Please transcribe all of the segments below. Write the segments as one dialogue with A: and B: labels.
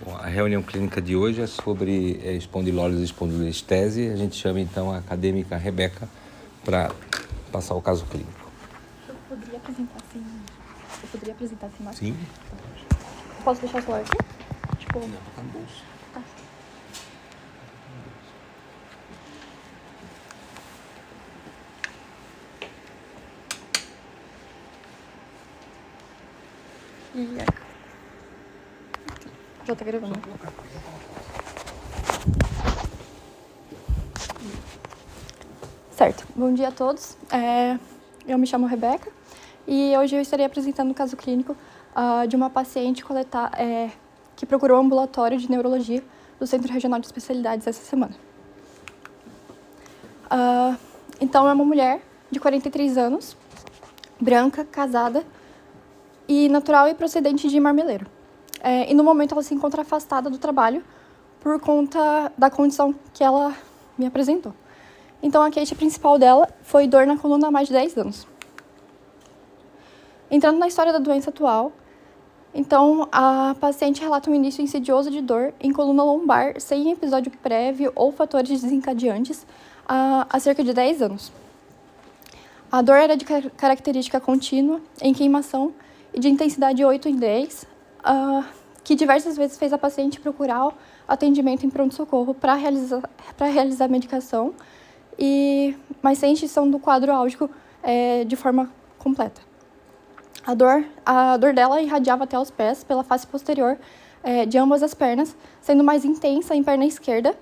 A: Bom, a reunião clínica de hoje é sobre é, espondilólise e espondilolistese. A gente chama então a acadêmica Rebeca para passar o caso clínico.
B: Eu poderia apresentar assim. Eu poderia apresentar assim mais?
A: Sim.
B: Posso deixar o celular aqui? Tipo.
A: Não, tá no bolso.
B: Tá. E aí? Já tá gravando. Certo. Bom dia a todos. É, eu me chamo Rebeca e hoje eu estarei apresentando o caso clínico ah, de uma paciente coleta- é, que procurou o ambulatório de neurologia do Centro Regional de Especialidades essa semana. Ah, então, é uma mulher de 43 anos, branca, casada e natural e procedente de Marmeleiro. É, e no momento ela se encontra afastada do trabalho por conta da condição que ela me apresentou. Então a queixa principal dela foi dor na coluna há mais de 10 anos. Entrando na história da doença atual, então a paciente relata um início insidioso de dor em coluna lombar sem episódio prévio ou fatores desencadeantes há, há cerca de 10 anos. A dor era de car- característica contínua, em queimação e de intensidade 8 em 10, ah, que diversas vezes fez a paciente procurar atendimento em pronto-socorro para realizar, realizar a medicação, e, mas sem extinção do quadro álgico eh, de forma completa. A dor, a dor dela irradiava até os pés pela face posterior eh, de ambas as pernas, sendo mais intensa em perna esquerda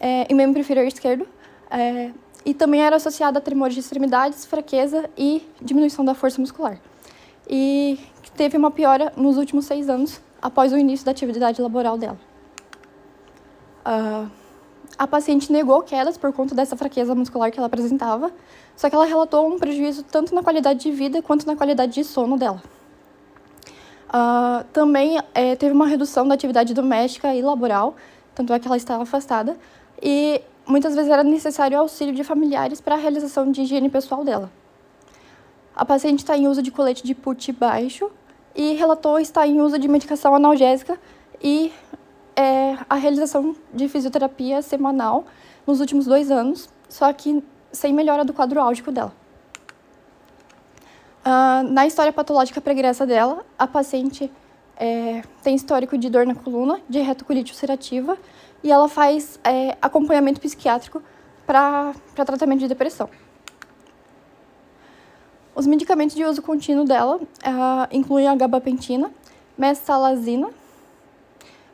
B: eh, e membro inferior esquerdo, eh, e também era associada a tremores de extremidades, fraqueza e diminuição da força muscular. E teve uma piora nos últimos seis anos, após o início da atividade laboral dela. Ah, a paciente negou quedas por conta dessa fraqueza muscular que ela apresentava, só que ela relatou um prejuízo tanto na qualidade de vida quanto na qualidade de sono dela. Ah, também eh, teve uma redução da atividade doméstica e laboral, tanto é que ela estava afastada, e muitas vezes era necessário auxílio de familiares para a realização de higiene pessoal dela. A paciente está em uso de colete de put baixo e relatou estar em uso de medicação analgésica e é, a realização de fisioterapia semanal nos últimos dois anos, só que sem melhora do quadro álgico dela. Ah, na história patológica pregressa dela, a paciente é, tem histórico de dor na coluna, de retocolite ulcerativa, e ela faz é, acompanhamento psiquiátrico para tratamento de depressão. Os medicamentos de uso contínuo dela ah, incluem a gabapentina, mestalazina,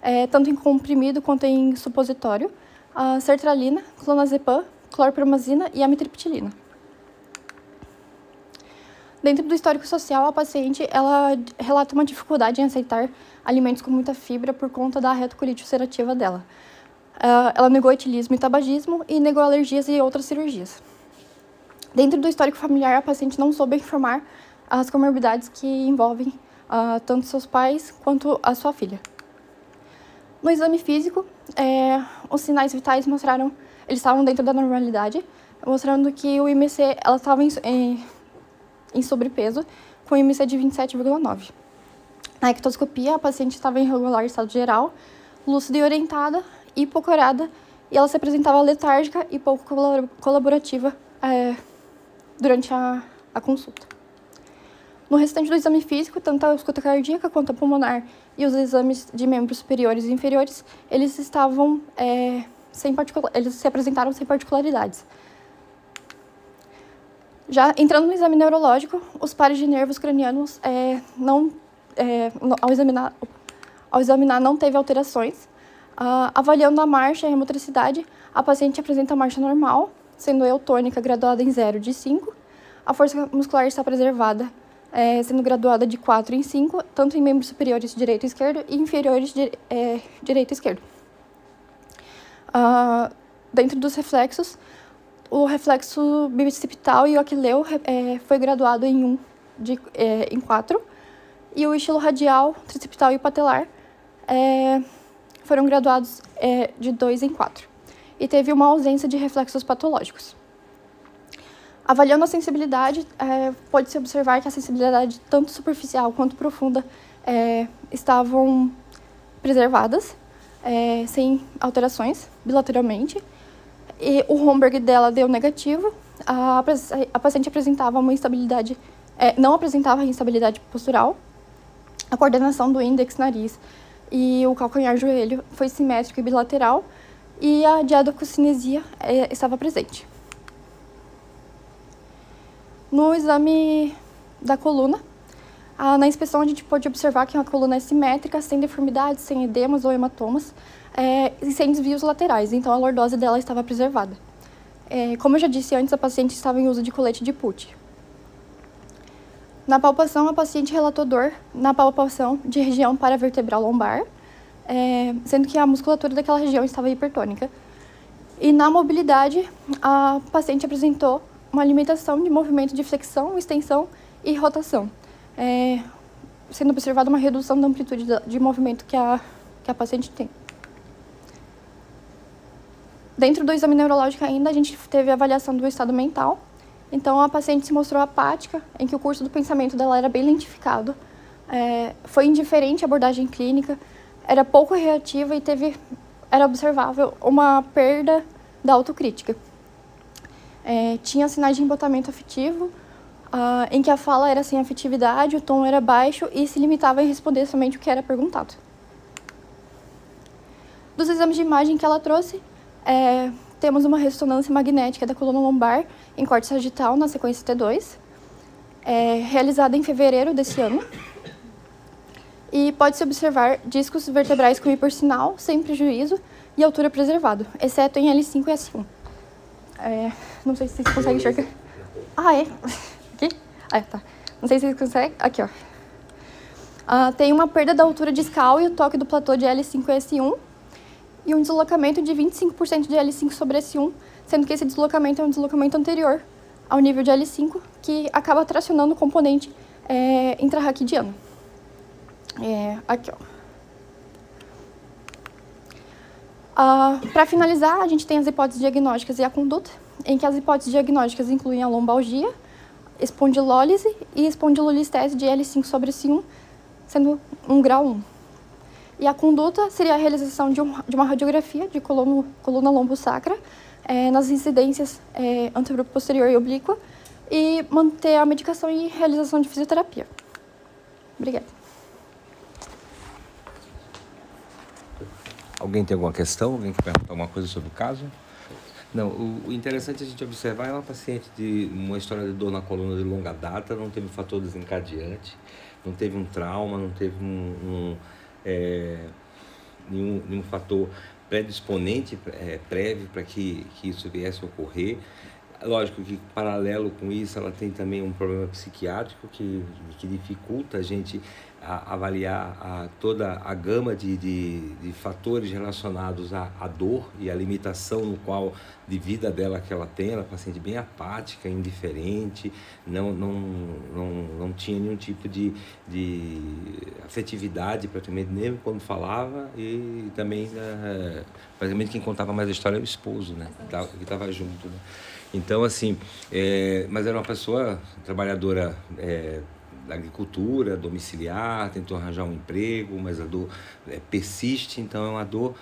B: é, tanto em comprimido quanto em supositório, a sertralina, clonazepam, clorpromazina e amitriptilina. Dentro do histórico social, a paciente ela relata uma dificuldade em aceitar alimentos com muita fibra por conta da retocolite ulcerativa dela. Ah, ela negou etilismo e tabagismo e negou alergias e outras cirurgias. Dentro do histórico familiar, a paciente não soube informar as comorbidades que envolvem ah, tanto seus pais quanto a sua filha. No exame físico, é, os sinais vitais mostraram, eles estavam dentro da normalidade, mostrando que o IMC, ela estava em, em, em sobrepeso, com IMC de 27,9. Na ectoscopia, a paciente estava em regular estado geral, lúcida e orientada, hipocorada, e ela se apresentava letárgica e pouco colabor- colaborativa é, durante a, a consulta. No restante do exame físico, tanto a escuta cardíaca quanto a pulmonar e os exames de membros superiores e inferiores, eles estavam é, sem particular, eles se apresentaram sem particularidades. Já entrando no exame neurológico, os pares de nervos cranianos é, não, é, ao, examinar, ao examinar não teve alterações. Ah, avaliando a marcha e a motricidade, a paciente apresenta marcha normal, sendo eutônica graduada em 0 de 5. A força muscular está preservada, é, sendo graduada de 4 em 5, tanto em membros superiores direito e esquerdo e inferiores di é, direito e esquerdo. Ah, dentro dos reflexos, o reflexo bicipital e o aquileu é, foi graduado em 1 de, é, em 4, e o estilo radial, tricipital e patelar é, foram graduados é, de 2 em 4. E teve uma ausência de reflexos patológicos. Avaliando a sensibilidade, é, pode-se observar que a sensibilidade, tanto superficial quanto profunda, é, estavam preservadas, é, sem alterações, bilateralmente. E o Homberg dela deu negativo. A, a paciente apresentava uma instabilidade, é, não apresentava instabilidade postural. A coordenação do índex, nariz e o calcanhar-joelho foi simétrico e bilateral. E a diadococinesia é, estava presente. No exame da coluna, na inspeção a gente pode observar que a coluna é simétrica, sem deformidades, sem edemas ou hematomas é, e sem desvios laterais, então a lordose dela estava preservada. É, como eu já disse antes, a paciente estava em uso de colete de put. Na palpação, a paciente relatou dor na palpação de região paravertebral lombar, é, sendo que a musculatura daquela região estava hipertônica. E na mobilidade, a paciente apresentou uma limitação de movimento de flexão, extensão e rotação, é, sendo observada uma redução da amplitude de movimento que a, que a paciente tem. Dentro do exame neurológico ainda, a gente teve a avaliação do estado mental. Então, a paciente se mostrou apática, em que o curso do pensamento dela era bem lentificado. É, foi indiferente à abordagem clínica, era pouco reativa e teve, era observável uma perda da autocrítica. É, tinha sinais de embotamento afetivo, ah, em que a fala era sem afetividade, o tom era baixo e se limitava a responder somente o que era perguntado. Dos exames de imagem que ela trouxe, é, temos uma ressonância magnética da coluna lombar em corte sagital na sequência T2, é, realizada em fevereiro desse ano. E pode-se observar discos vertebrais com hipersinal, sem prejuízo, e altura preservado, exceto em L5 e S1. É, não sei se vocês conseguem enxergar. Ah, é? Aqui? Ah, tá. Não sei se vocês conseguem. Aqui, ó. Ah, tem uma perda da altura discal e o toque do platô de L5 e S1, e um deslocamento de 25% de L5 sobre S1, sendo que esse deslocamento é um deslocamento anterior ao nível de L5, que acaba tracionando o componente é, intrarraquidiano. É, aqui, ó. Ah, Para finalizar, a gente tem as hipóteses diagnósticas e a conduta, em que as hipóteses diagnósticas incluem a lombalgia, espondilólise e espondilolistese de L5 sobre S1, sendo um grau 1. E a conduta seria a realização de, um, de uma radiografia de coluna, coluna lombo-sacra é, nas incidências é, posterior e oblíqua e manter a medicação e realização de fisioterapia. Obrigada.
A: Alguém tem alguma questão? Alguém quer perguntar alguma coisa sobre o caso? Não, o, interessante a gente observar é uma paciente de uma história de dor na coluna de longa data, não teve fator desencadeante, não teve um trauma, não teve um, um é, nenhum, nenhum fator predisponente é, prévio para que, que isso viesse a ocorrer. Lógico que, paralelo com isso, ela tem também um problema psiquiátrico que, que dificulta a gente a, avaliar a, toda a gama de, de, de fatores relacionados à, à, dor e à limitação no qual de vida dela que ela tem. Ela é paciente bem apática, indiferente, não, não, não, não tinha nenhum tipo de, de afetividade praticamente, nem quando falava e também, é, praticamente quem contava mais a história era o esposo, né? Que estava junto, né? Então, assim, é, mas era uma pessoa trabalhadora é, da agricultura, domiciliar, tentou arranjar um emprego, mas a dor é, persiste, então é uma dor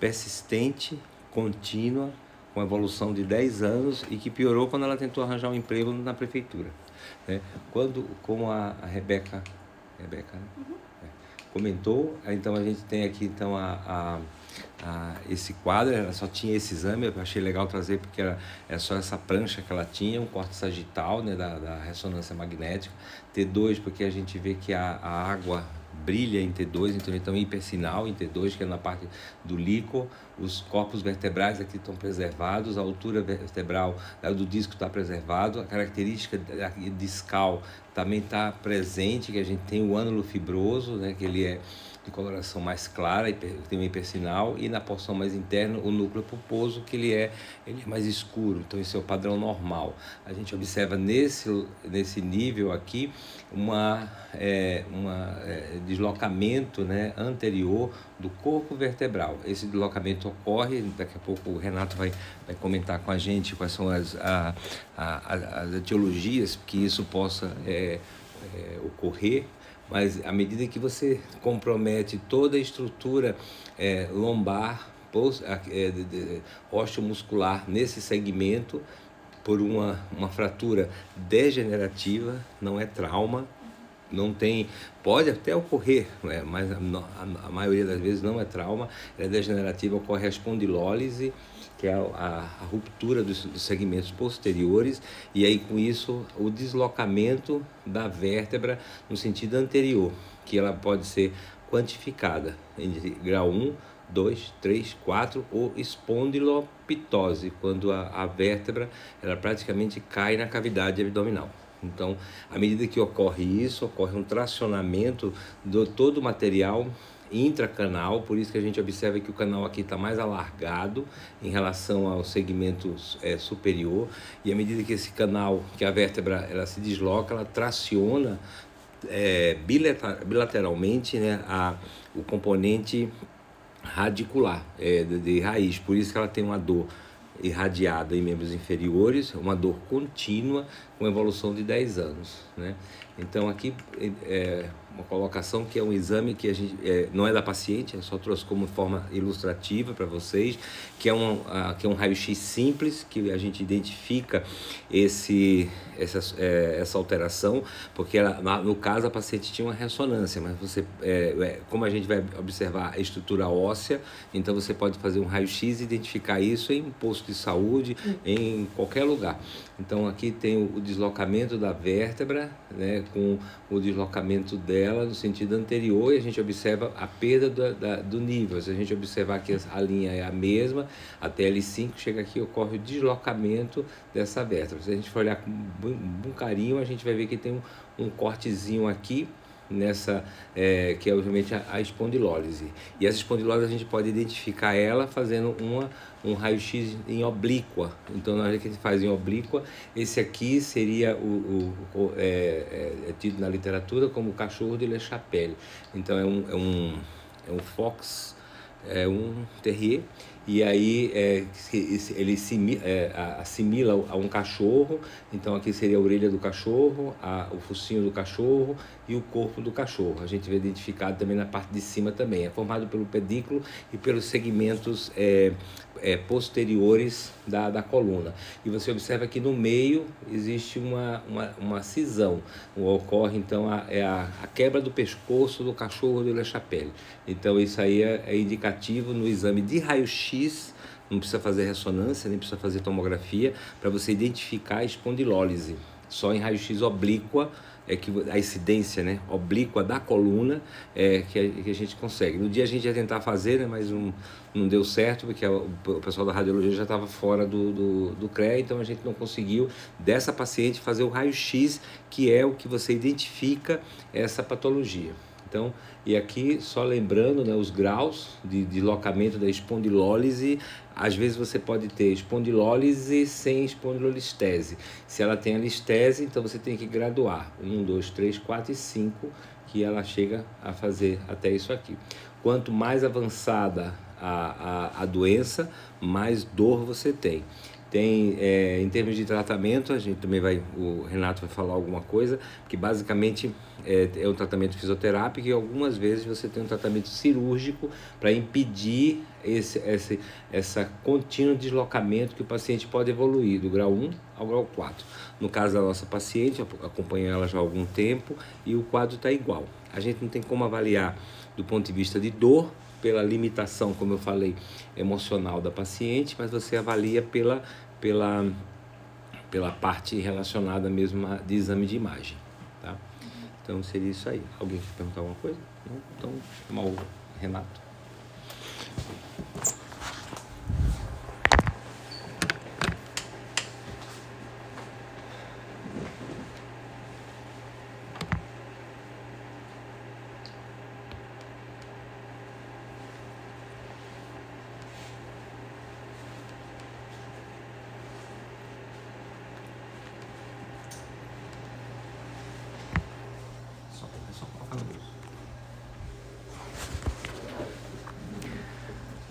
A: persistente, contínua, com evolução de 10 anos e que piorou quando ela tentou arranjar um emprego na prefeitura. Né? Quando, como a, a Rebeca, Rebeca né? uhum. é, comentou, então a gente tem aqui então a, a ah, esse quadro, ela só tinha esse exame, eu achei legal trazer porque era, era só essa prancha que ela tinha, um corte sagital né, da, da ressonância magnética, T2 porque a gente vê que a, a água brilha em T2, então ele tem hipersinal em T2, que é na parte do líquor, os corpos vertebrais aqui estão preservados, a altura vertebral do disco está preservado, a característica discal também está presente, que a gente tem o ânulo fibroso, né, que ele é de coloração mais clara, tem um hipersinal, e na porção mais interna o núcleo pulposo, que ele é, ele é mais escuro, então esse é o padrão normal. A gente observa nesse, nesse nível aqui uma, é, uma é, deslocamento né, anterior do corpo vertebral. Esse deslocamento ocorre, daqui a pouco o Renato vai, vai comentar com a gente quais são as, a, a, as etiologias que isso possa é, é ocorrer, Mas à medida que você compromete toda a estrutura é, lombar, é, de, de, osteomuscular nesse segmento, por uma, uma fratura degenerativa, não é trauma, não tem, pode até ocorrer, né? mas a, a, a, maioria das vezes não é trauma, é degenerativa, ocorre a espondilólise, que é a, a ruptura dos, dos, segmentos posteriores, e aí com isso o deslocamento da vértebra no sentido anterior, que ela pode ser quantificada em grau 1, 2, 3, 4 ou espondilopitose, quando a, a vértebra ela praticamente cai na cavidade abdominal. Então, à medida que ocorre isso, ocorre um tracionamento do todo o material intracanal, por isso que a gente observa que o canal aqui está mais alargado em relação ao segmento é, superior, e à medida que esse canal, que a vértebra ela se desloca, ela traciona é, bilateralmente né, a, o componente radicular é, de, de raiz, por isso que ela tem uma dor irradiada em membros inferiores, uma dor contínua com evolução de 10 anos. Né? Então aqui é, uma colocação que é um exame que a gente é, não é da paciente, eu só trouxe como forma ilustrativa para vocês, que é um, uh, que é um raio-x simples, que a gente identifica esse, essa, é, essa alteração, porque ela, no caso a paciente tinha uma ressonância, mas você, é, é, como a gente vai observar a estrutura óssea, então você pode fazer um raio-x e identificar isso em posto de saúde, em qualquer lugar. Então aqui tem o deslocamento da vértebra, né, com o deslocamento dela no sentido anterior e a gente observa a perda do, da, do nível. Se a gente observar que a linha é a mesma, até L5 chega aqui ocorre o deslocamento dessa vértebra. Se a gente for olhar com um carinho, a gente vai ver que tem um, um cortezinho aqui nessa é, que é obviamente a, a, espondilólise. E essa espondilólise a gente pode identificar ela fazendo uma um raio-x em oblíqua. Então, na hora que a gente faz em oblíqua, esse aqui seria o, o, o é, é, é, tido na literatura como o cachorro de Le Chapelle. Então, é um, é um, é um fox, é um terrier e aí é, ele se, é, assimila a um cachorro, então aqui seria a orelha do cachorro, a, o focinho do cachorro e o corpo do cachorro. A gente vê identificado também na parte de cima também. É formado pelo pedículo e pelos segmentos é, é, posteriores da, da coluna. E você observa que no meio existe uma, uma, uma cisão. Ocorre então a, é a, a quebra do pescoço do cachorro de Le Chapelle. Então isso aí é, é indicativo no exame de raio-x não precisa fazer ressonância, nem precisa fazer tomografia, para você identificar a espondilólise. Só em raio-x oblíqua é que a incidência né, oblíqua da coluna é que a, que a gente consegue. No dia a gente ia tentar fazer, né, mas um, não deu certo, porque a, o pessoal da radiologia já estava fora do, do, do CREA, então a gente não conseguiu dessa paciente fazer o raio-x, que é o que você identifica essa patologia. Então, e aqui só lembrando né, os graus de deslocamento da espondilólise, às vezes você pode ter espondilólise sem espondilolistese. Se ela tem a listese, então você tem que graduar 1, 2, 3, 4 e 5, que ela chega a fazer até isso aqui. Quanto mais avançada a, a, a doença, mais dor você tem. Tem, é, em termos de tratamento, a gente também vai, o Renato vai falar alguma coisa, que basicamente é, é um tratamento fisioterápico e algumas vezes você tem um tratamento cirúrgico para impedir esse, esse essa contínuo deslocamento que o paciente pode evoluir do grau 1 ao grau 4. No caso da nossa paciente, acompanho ela já há algum tempo e o quadro está igual. A gente não tem como avaliar do ponto de vista de dor, pela limitação, como eu falei, emocional da paciente, mas você avalia pela, pela, pela parte relacionada mesmo de exame de imagem. Tá? Então seria isso aí. Alguém quer perguntar alguma coisa? Não? Então, mal, Renato.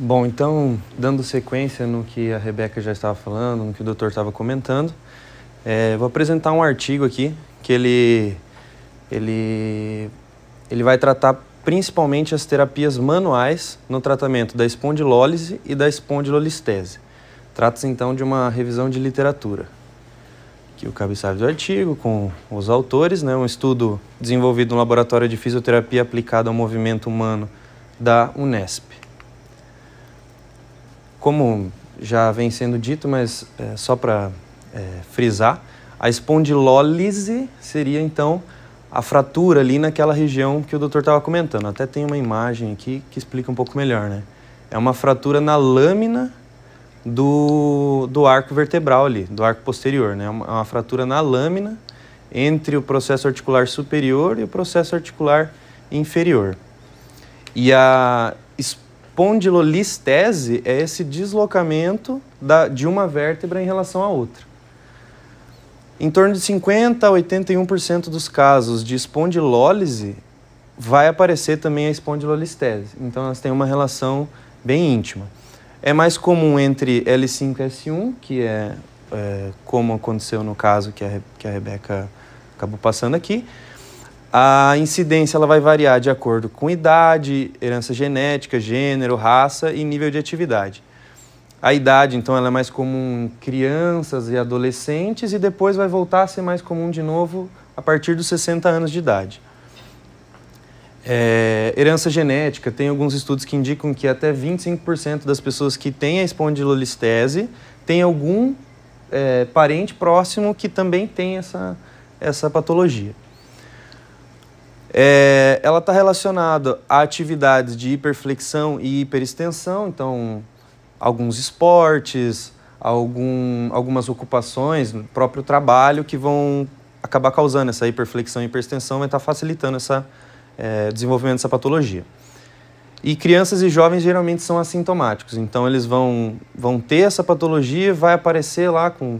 C: Bom, então, dando sequência no que a Rebeca já estava falando, no que o doutor estava comentando, é, vou apresentar um artigo aqui que ele, ele ele vai tratar principalmente as terapias manuais no tratamento da espondilólise e da espondilolistese. Trata-se então de uma revisão de literatura. Aqui o cabeçalho do artigo com os autores, né, um estudo desenvolvido no Laboratório de Fisioterapia aplicada ao movimento humano da Unesp. Como já vem sendo dito, mas é, só para é, frisar, a espondilólise seria então a fratura ali naquela região que o doutor estava comentando. Até tem uma imagem aqui que explica um pouco melhor, né? É uma fratura na lâmina do, do arco vertebral ali, do arco posterior, né? É uma, uma fratura na lâmina entre o processo articular superior e o processo articular inferior. E a espondilolistese é esse deslocamento da, de uma vértebra em relação à outra. Em torno de 50 a 81% dos casos de espondilólise vai aparecer também a espondilolistese. Então elas têm uma relação bem íntima. É mais comum entre L5 e S1, que é, é como aconteceu no caso que a, que a Rebeca acabou passando aqui. A incidência ela vai variar de acordo com idade, herança genética, gênero, raça e nível de atividade. A idade, então, ela é mais comum em crianças e adolescentes e depois vai voltar a ser mais comum de novo a partir dos 60 anos de idade. É, herança genética, tem alguns estudos que indicam que até 25% das pessoas que têm a espondilolistese têm algum é, parente próximo que também tem essa, essa patologia. É, ela está relacionada a atividades de hiperflexão e hiperextensão, então alguns esportes, algum, algumas ocupações, próprio trabalho que vão acabar causando essa hiperflexão e hiperextensão, vai estar tá facilitando esse é, desenvolvimento dessa patologia. E crianças e jovens geralmente são assintomáticos, então eles vão, vão ter essa patologia, vai aparecer lá com,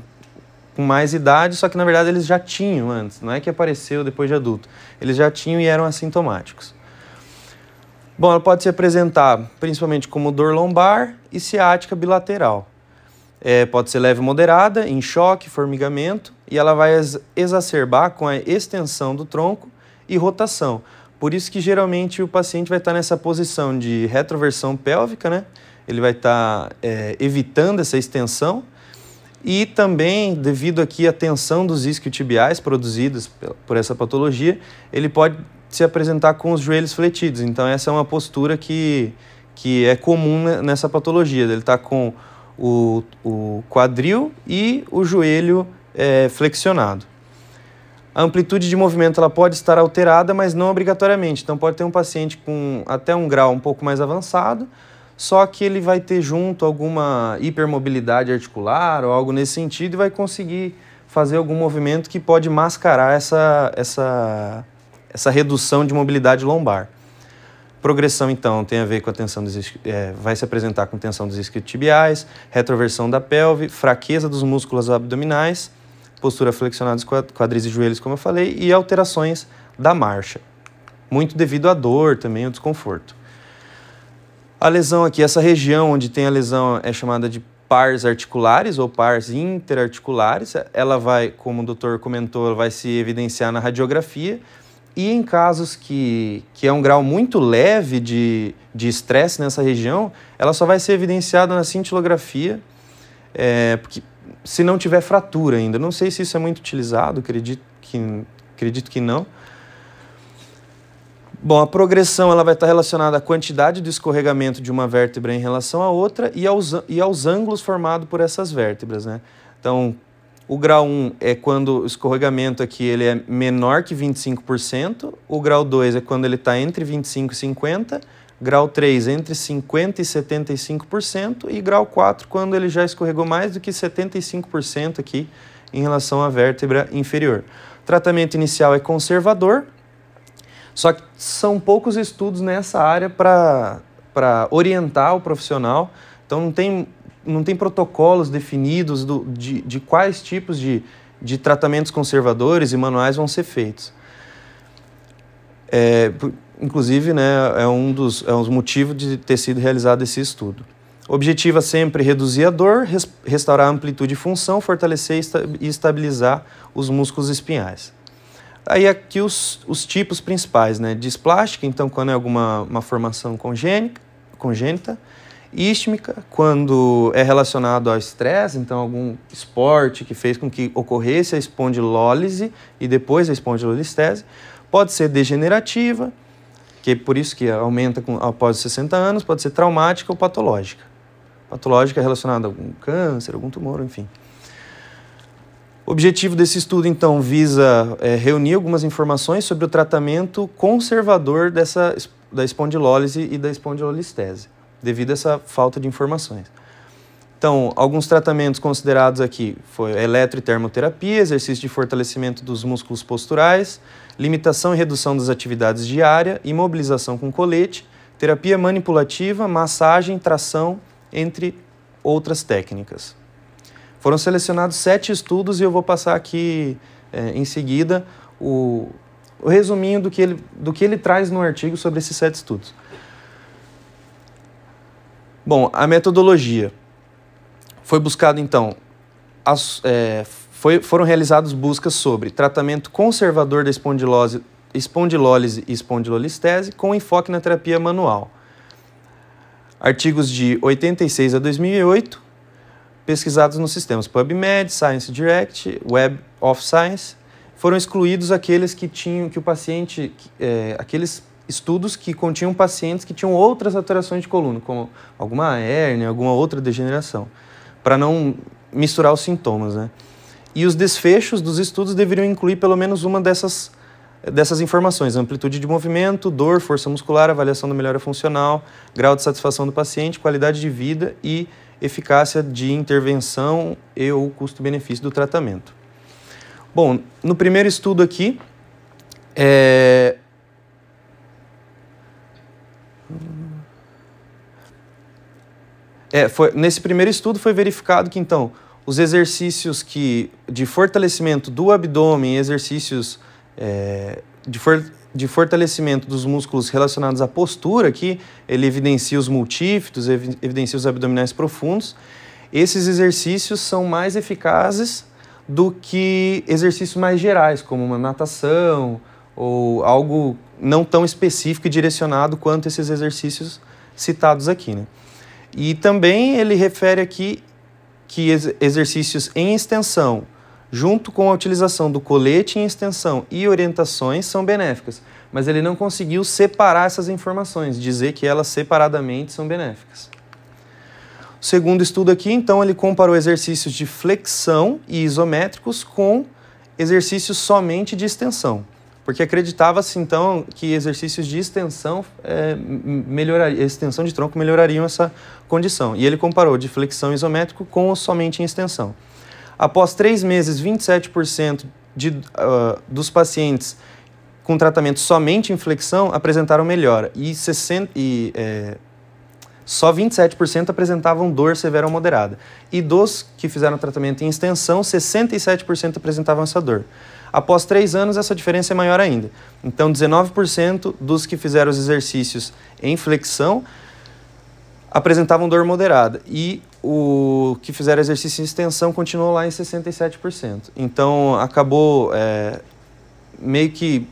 C: com mais idade, só que na verdade eles já tinham antes, não é que apareceu depois de adulto, eles já tinham e eram assintomáticos. Bom, ela pode se apresentar principalmente como dor lombar e ciática bilateral. É, pode ser leve moderada, em choque, formigamento, e ela vai exacerbar com a extensão do tronco e rotação. Por isso que geralmente o paciente vai estar nessa posição de retroversão pélvica, né? Ele vai estar é, evitando essa extensão e também, devido aqui à tensão dos isquiotibiais produzidos por essa patologia, ele pode se apresentar com os joelhos fletidos. Então, essa é uma postura que, que é comum nessa patologia. Ele está com o, o quadril e o joelho é, flexionado. A amplitude de movimento ela pode estar alterada, mas não obrigatoriamente. Então, pode ter um paciente com até um grau um pouco mais avançado, só que ele vai ter junto alguma hipermobilidade articular ou algo nesse sentido e vai conseguir fazer algum movimento que pode mascarar essa, essa essa redução de mobilidade lombar. Progressão, então, tem a ver com a tensão dos, é, vai se apresentar com tensão dos isquiotibiais, retroversão da pelve, fraqueza dos músculos abdominais, postura flexionada dos quadris e joelhos, como eu falei, e alterações da marcha. Muito devido à dor também, ao desconforto. A lesão aqui, essa região onde tem a lesão é chamada de pars articulares ou pars interarticulares. Ela vai, como o doutor comentou, vai se evidenciar na radiografia e em casos que, que é um grau muito leve de estresse nessa região, ela só vai ser evidenciada na cintilografia, é, porque se não tiver fratura ainda. Não sei se isso é muito utilizado, acredito que, acredito que não. Bom, a progressão ela vai estar relacionada à quantidade de escorregamento de uma vértebra em relação à outra e aos, e aos ângulos formados por essas vértebras. Né? Então, o grau 1 é quando o escorregamento aqui ele é menor que 25%. O grau 2 é quando ele está entre 25% e 50%. Grau 3 entre 50% e 75%. E grau 4 quando ele já escorregou mais do que 75% aqui em relação à vértebra inferior. O tratamento inicial é conservador, só que são poucos estudos nessa área para orientar o profissional. Então não tem não tem protocolos definidos do, de, de quais tipos de, de tratamentos conservadores e manuais vão ser feitos. É, inclusive, né, é um dos é um motivos de ter sido realizado esse estudo. O objetivo é sempre reduzir a dor, res, restaurar a amplitude e função, fortalecer e estabilizar os músculos espinhais. Aí aqui os, os tipos principais, né? Displástica, então quando é alguma uma formação congênica, congênita. Ístmica, quando é relacionado ao estresse, então algum esporte que fez com que ocorresse a espondilólise e depois a espondilolistese. Pode ser degenerativa, que é por isso que aumenta com, após 60 anos, pode ser traumática ou patológica. Patológica é relacionada a algum câncer, algum tumor, enfim. O objetivo desse estudo, então, visa é, reunir algumas informações sobre o tratamento conservador dessa, da espondilólise e da espondilolistese, devido a essa falta de informações. Então, alguns tratamentos considerados aqui foi eletro e termoterapia, exercício de fortalecimento dos músculos posturais, limitação e redução das atividades diárias, imobilização com colete, terapia manipulativa, massagem, tração, entre outras técnicas. Foram selecionados sete estudos e eu vou passar aqui é, em seguida o, o resuminho do que, ele, do que ele traz no artigo sobre esses sete estudos. Bom, a metodologia. Foi buscado, então, as, é, foi, foram realizadas buscas sobre tratamento conservador da espondilose, espondilólise e espondilolistese com enfoque na terapia manual. Artigos de 86 a 2008, pesquisados nos sistemas PubMed, Science Direct, Web of Science, foram excluídos aqueles que tinham que o paciente, é, aqueles estudos que continham pacientes que tinham outras alterações de coluna, como alguma hérnia, alguma outra degeneração, para não misturar os sintomas, né? E os desfechos dos estudos deveriam incluir pelo menos uma dessas dessas informações: amplitude de movimento, dor, força muscular, avaliação da melhora funcional, grau de satisfação do paciente, qualidade de vida e eficácia de intervenção e ou custo-benefício do tratamento. Bom, no primeiro estudo aqui, é... É, foi, nesse primeiro estudo foi verificado que, então, os exercícios que, de fortalecimento do abdômen, exercícios é, de, for, de fortalecimento dos músculos relacionados à postura, que ele evidencia os multífitos, evidencia os abdominais profundos. Esses exercícios são mais eficazes do que exercícios mais gerais, como uma natação ou algo não tão específico e direcionado quanto esses exercícios citados aqui. Né? E também ele refere aqui que exercícios em extensão junto com a utilização do colete em extensão e orientações, são benéficas. Mas ele não conseguiu separar essas informações, dizer que elas separadamente são benéficas. O segundo estudo aqui, então, ele comparou exercícios de flexão e isométricos com exercícios somente de extensão. Porque acreditava-se, então, que exercícios de extensão, é, extensão de tronco melhorariam essa condição. E ele comparou de flexão isométrico com somente em extensão. Após três meses, 27% de, uh, dos pacientes com tratamento somente em flexão apresentaram melhora e, 60, e é, só 27% apresentavam dor severa ou moderada. E dos que fizeram tratamento em extensão, 67% apresentavam essa dor. Após três anos, essa diferença é maior ainda. Então, 19% dos que fizeram os exercícios em flexão apresentavam dor moderada. E o que fizeram exercício em extensão continuou lá em 67%. Então, acabou é, meio que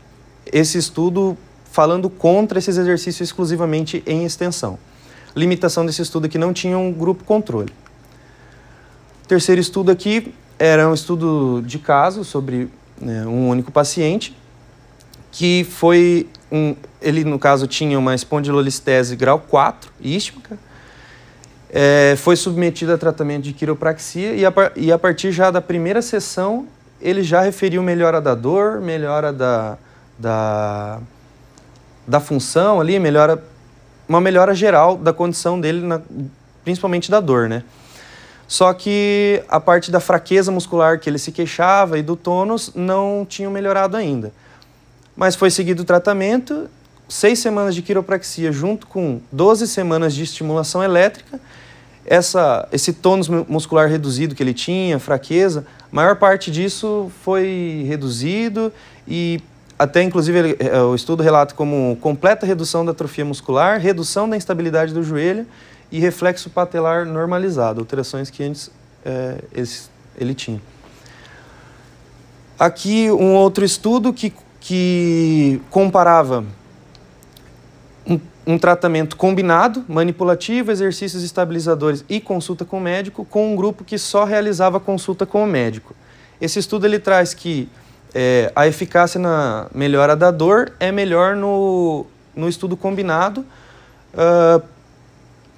C: esse estudo falando contra esses exercícios exclusivamente em extensão. Limitação desse estudo que não tinha um grupo controle. Terceiro estudo aqui era um estudo de caso sobre né, um único paciente que foi um, ele no caso tinha uma espondilolistese grau 4 ístmica é, foi submetido a tratamento de quiropraxia e a, e a partir já da primeira sessão ele já referiu melhora da dor, melhora da, da, da função ali, melhora, uma melhora geral da condição dele, na, principalmente da dor, né? Só que a parte da fraqueza muscular que ele se queixava e do tônus não tinham melhorado ainda. Mas foi seguido o tratamento, seis semanas de quiropraxia junto com 12 semanas de estimulação elétrica essa, esse tônus muscular reduzido que ele tinha, fraqueza, maior parte disso foi reduzido e até inclusive ele, é, o estudo relata como completa redução da atrofia muscular, redução da instabilidade do joelho e reflexo patelar normalizado, alterações que antes é, ele tinha. Aqui um outro estudo que que comparava um, tratamento combinado, manipulativo, exercícios estabilizadores e consulta com o médico, com um grupo que só realizava consulta com o médico. Esse estudo ele traz que é, a eficácia na melhora da dor é melhor no, no estudo combinado, uh,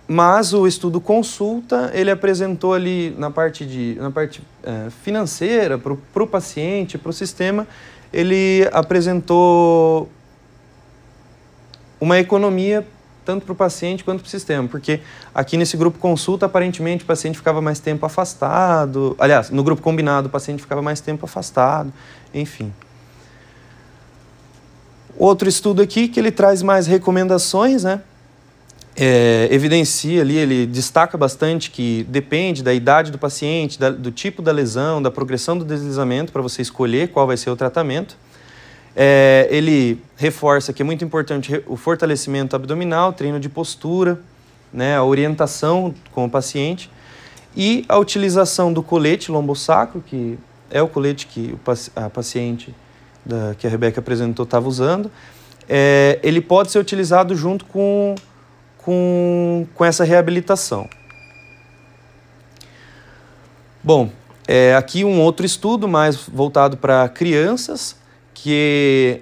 C: mas o estudo consulta ele apresentou ali na parte, de, na parte uh, financeira para o paciente, para o sistema, ele apresentou uma economia tanto para o paciente quanto para o sistema, porque aqui nesse grupo consulta, aparentemente, o paciente ficava mais tempo afastado, aliás, no grupo combinado, o paciente ficava mais tempo afastado, enfim. Outro estudo aqui que ele traz mais recomendações, né? É, evidencia ali, ele destaca bastante que depende da idade do paciente, da, do tipo da lesão, da progressão do deslizamento para você escolher qual vai ser o tratamento. É, ele reforça que é muito importante o fortalecimento abdominal, treino de postura, né, a orientação com o paciente e a utilização do colete lombosacro, que é o colete que a paciente da, que a Rebeca apresentou estava usando. É, ele pode ser utilizado junto com, com, com essa reabilitação. Bom, é, aqui um outro estudo mais voltado para crianças, que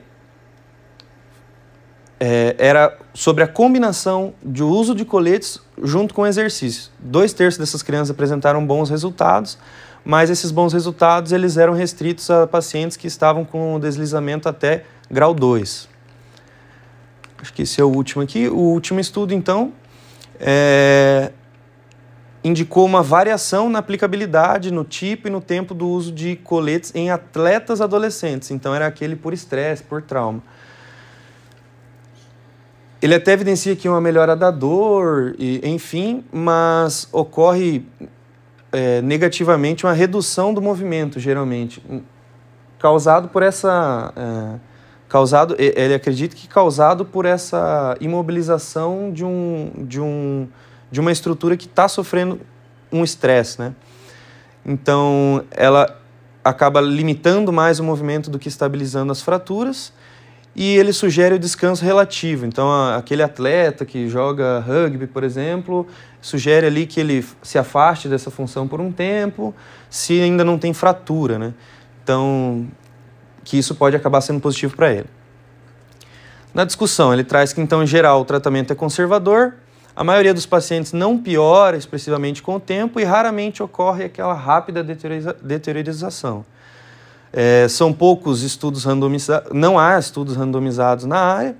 C: é, era sobre a combinação de uso de coletes junto com exercícios. Dois terços dessas crianças apresentaram bons resultados, mas esses bons resultados eles eram restritos a pacientes que estavam com deslizamento até grau 2. Acho que esse é o último aqui. O último estudo, então, é, indicou uma variação na aplicabilidade, no tipo e no tempo do uso de coletes em atletas adolescentes. Então, era aquele por estresse, por trauma. Ele até evidencia aqui uma melhora da dor, e, enfim, mas ocorre é, negativamente uma redução do movimento, geralmente, causado por essa. É, causado, ele acredita que causado por essa imobilização de um, de um de uma estrutura que está sofrendo um estresse, né? Então, ela acaba limitando mais o movimento do que estabilizando as fraturas e ele sugere o descanso relativo. Então, aquele atleta que joga rugby, por exemplo, sugere ali que ele se afaste dessa função por um tempo, se ainda não tem fratura, né? Então, que isso pode acabar sendo positivo para ele. Na discussão, ele traz que, então, em geral, o tratamento é conservador, a maioria dos pacientes não piora expressivamente com o tempo e raramente ocorre aquela rápida deteriorização. É, são poucos estudos randomizados, não há estudos randomizados na área.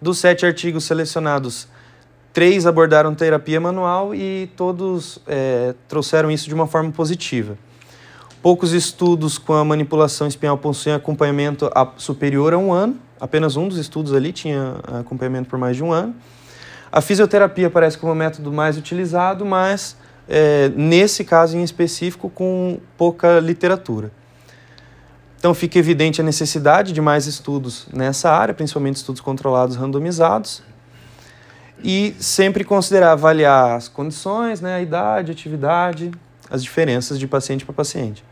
C: Dos sete artigos selecionados, três abordaram terapia manual e todos é, trouxeram isso de uma forma positiva. Poucos estudos com a manipulação espinhal possuem acompanhamento superior a um ano, apenas um dos estudos ali tinha acompanhamento por mais de um ano. A fisioterapia parece como o método mais utilizado, mas é, nesse caso em específico com pouca literatura. Então fica evidente a necessidade de mais estudos nessa área, principalmente estudos controlados randomizados, e sempre considerar avaliar as condições, né, a idade, a atividade, as diferenças de paciente para paciente.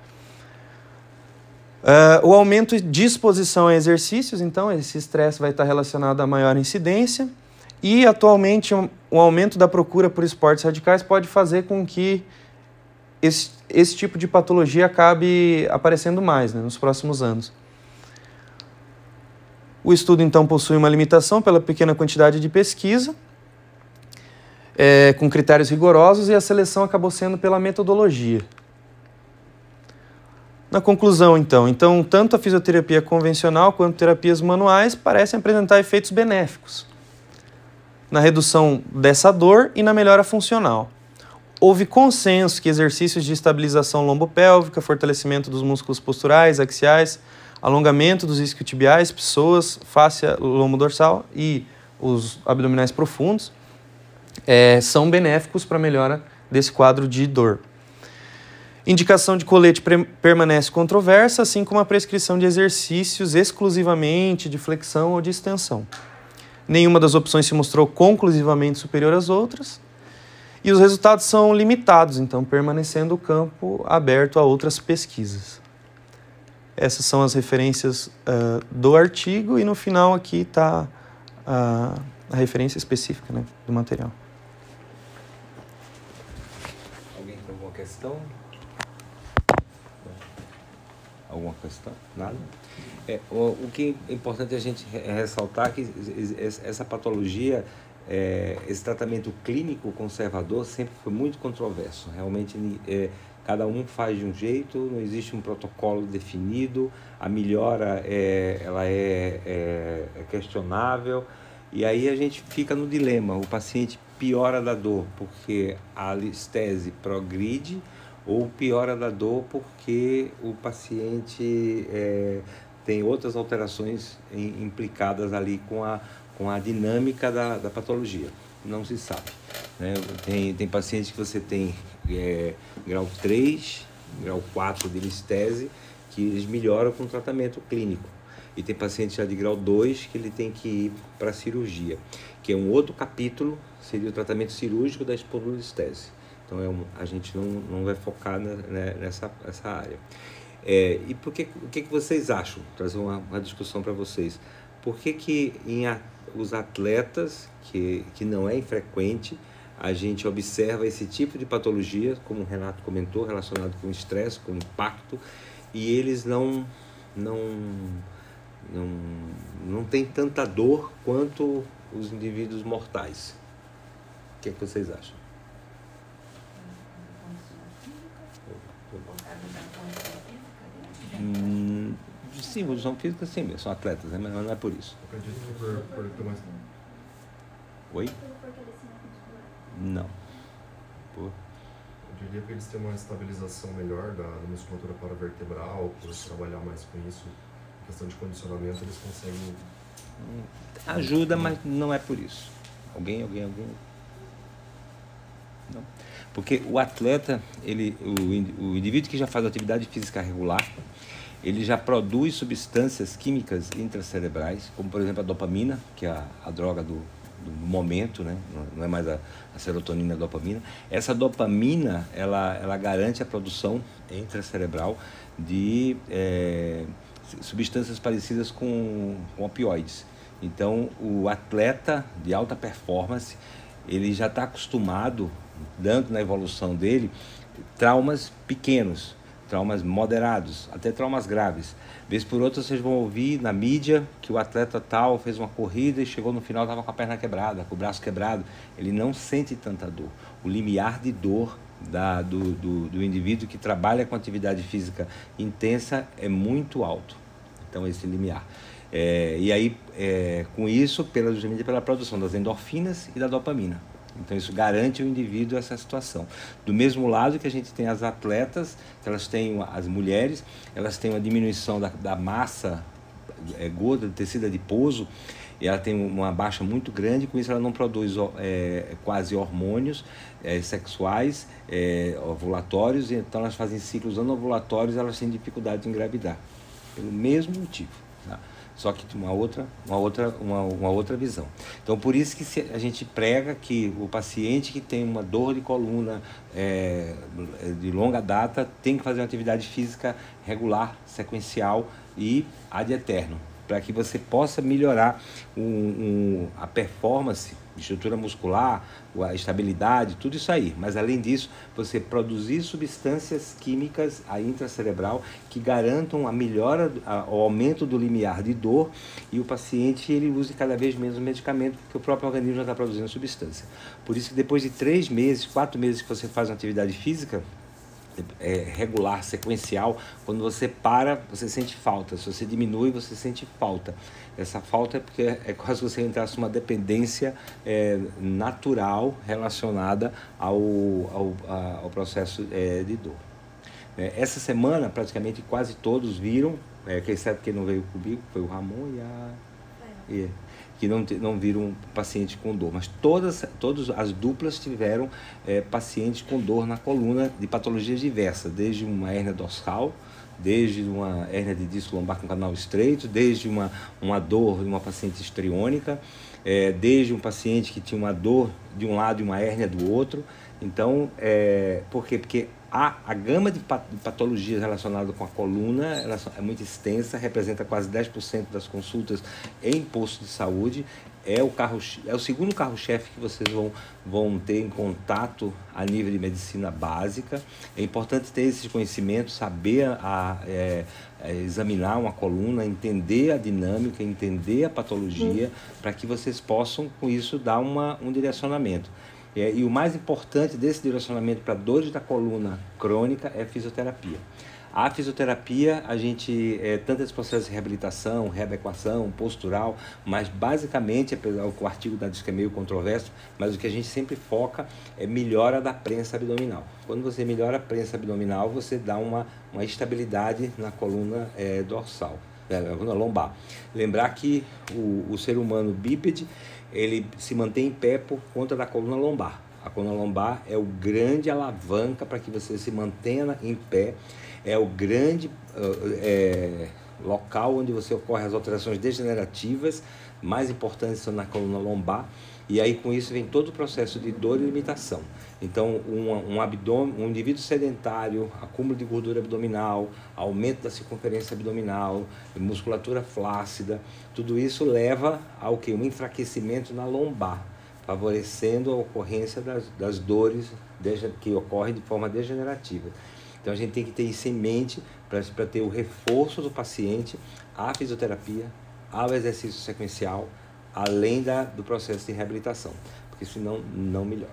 C: Uh, o aumento de exposição a exercícios, então, esse estresse vai estar relacionado a maior incidência. E atualmente um, um aumento da procura por esportes radicais pode fazer com que esse, esse tipo de patologia acabe aparecendo mais né, nos próximos anos. O estudo então possui uma limitação pela pequena quantidade de pesquisa, é, com critérios rigorosos, e a seleção acabou sendo pela metodologia. Na conclusão, então, então, tanto a fisioterapia convencional quanto terapias manuais parecem apresentar efeitos benéficos na redução dessa dor e na melhora funcional. Houve consenso que exercícios de estabilização lombopélvica, fortalecimento dos músculos posturais, axiais, alongamento dos isquiotibiais, pessoas, fáscia lombo-dorsal e os abdominais profundos é, são benéficos para a melhora desse quadro de dor. Indicação de colete permanece controversa, assim como a prescrição de exercícios exclusivamente de flexão ou de extensão. Nenhuma das opções se mostrou conclusivamente superior às outras. E os resultados são limitados, então permanecendo o campo aberto a outras pesquisas. Essas são as referências uh, do artigo e no final aqui está uh, a referência específica né, do material.
A: Alguém tem alguma questão? Alguma questão? Nada? É, o, o, que é importante a gente ressaltar é que essa patologia, é, esse tratamento clínico conservador sempre foi muito controverso. Realmente, é, cada um faz de um jeito, não existe um protocolo definido, a melhora é, ela é, é, é questionável. E aí a gente fica no dilema: o paciente piora da dor porque a listese progride ou piora da dor porque o paciente é, tem outras alterações implicadas ali com a, com a dinâmica da, da patologia. Não se sabe. Né? Tem, tem pacientes que você tem é, grau 3, grau 4 de listese, que eles melhoram com tratamento clínico. E tem pacientes já de grau 2 que ele tem que ir para cirurgia, que é um outro capítulo, seria o tratamento cirúrgico da espondilolistese. Então é um, a gente não, não vai focar na, né, nessa, nessa área. É, e por que, o que, que vocês acham? Trazer uma, uma discussão para vocês. Por que, que em a, os atletas, que, que não é infrequente, a gente observa esse tipo de patologia, como o Renato comentou, relacionado com estresse, com impacto, e eles não, não, não, não têm tanta dor quanto os indivíduos mortais. O que, é que vocês acham? Hum, sim, condição física sim, são atletas, né? mas não é por isso. Eu acredito que por, por ter mais. Oi? Não.
D: Por... Eu diria que eles têm uma estabilização melhor da, da musculatura paravertebral, por trabalhar mais com isso. Em questão de condicionamento, eles conseguem.
A: Hum, ajuda, mas não é por isso. Alguém, alguém, alguém. Não. Porque o atleta, ele, o, o indivíduo que já faz atividade física regular, ele já produz substâncias químicas intracerebrais, como por exemplo a dopamina, que é a, a droga do, do momento, né? não é mais a, a serotonina a dopamina. Essa dopamina, ela, ela garante a produção intracerebral de é, substâncias parecidas com, com opioides. Então, o atleta de alta performance, ele já está acostumado, dando na evolução dele, traumas pequenos, traumas moderados, até traumas graves. Vez por outra vocês vão ouvir na mídia que o atleta tal fez uma corrida e chegou no final estava com a perna quebrada, com o braço quebrado. Ele não sente tanta dor. O limiar de dor da, do, do, do indivíduo que trabalha com atividade física intensa é muito alto. Então esse limiar. É, e aí, é, com isso, pela, pela produção das endorfinas e da dopamina. Então isso garante o indivíduo essa situação. Do mesmo lado que a gente tem as atletas, que elas têm as mulheres, elas têm uma diminuição da, da massa é, gorda, do tecido adiposo, e ela tem uma baixa muito grande, com isso ela não produz é, quase hormônios é, sexuais, é, ovulatórios, então elas fazem ciclos anovulatórios, elas têm dificuldade de engravidar, pelo mesmo motivo. Tá? Só que uma outra, uma outra, uma, uma outra visão. Então, por isso que a gente prega que o paciente que tem uma dor de coluna é, de longa data tem que fazer uma atividade física regular, sequencial e ad eterno, para que você possa melhorar um, um, a performance estrutura muscular, a estabilidade, tudo isso aí. Mas além disso, você produzir substâncias químicas a intracerebral que garantam a melhora, o aumento do limiar de dor e o paciente ele use cada vez menos medicamento porque o próprio organismo já está produzindo substância. Por isso que depois de três meses, quatro meses que você faz uma atividade física, é, regular, sequencial, quando você para, você sente falta. Se você diminui, você sente falta. Essa falta é porque é quase você entrasse numa dependência é, natural relacionada ao, ao, ao processo é, de dor. É, essa semana, praticamente quase todos viram, é, que exceto quem não veio comigo, foi o Ramon e a. E, que não, não viram um paciente com dor, mas todas, todas as duplas tiveram é, pacientes com dor na coluna de patologias diversas, desde uma hernia dorsal, desde uma hernia de disco lombar com canal estreito, desde uma, uma dor de uma paciente estriônica, é, desde um paciente que tinha uma dor de um lado e uma hérnia do outro. Então, é, por quê? Porque a, a gama de patologias relacionadas com a coluna ela é muito extensa, representa quase 10% das consultas em posto de saúde. É o, carro, é o segundo carro-chefe que vocês vão, vão ter em contato a nível de medicina básica. É importante ter esse conhecimento, saber a, é, é, examinar uma coluna, entender a dinâmica, entender a patologia, hum. para que vocês possam, com isso, dar uma, um direcionamento. É, e o mais importante desse direcionamento para dores da coluna crônica é fisioterapia. A fisioterapia, a gente, é, tanto esse processo de reabilitação, readequação, postural, mas basicamente, apesar do artigo da diz que é meio controverso, mas o que a gente sempre foca é melhora da prensa abdominal. Quando você melhora a prensa abdominal, você dá uma, uma estabilidade na coluna é, dorsal, né, na coluna lombar. Lembrar que o, o ser humano bípede, ele se mantém em pé por conta da coluna lombar. A coluna lombar é o grande alavanca para que você se mantenha em pé, é o grande é, local onde você ocorre as alterações degenerativas mais importantes são na coluna lombar e aí com isso vem todo o processo de dor e limitação. Então, um, um, abdômen, um indivíduo sedentário, acúmulo de gordura abdominal, aumento da circunferência abdominal, musculatura flácida, tudo isso leva ao que? Um enfraquecimento na lombar, favorecendo a ocorrência das, das dores que ocorrem de forma degenerativa. Então, a gente tem que ter isso em mente para ter o reforço do paciente à fisioterapia, ao exercício sequencial, além da, do processo de reabilitação, porque senão não melhora.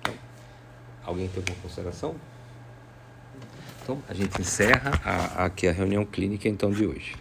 A: Então, alguém tem alguma consideração? Então, a gente encerra a, aqui a reunião clínica então de hoje.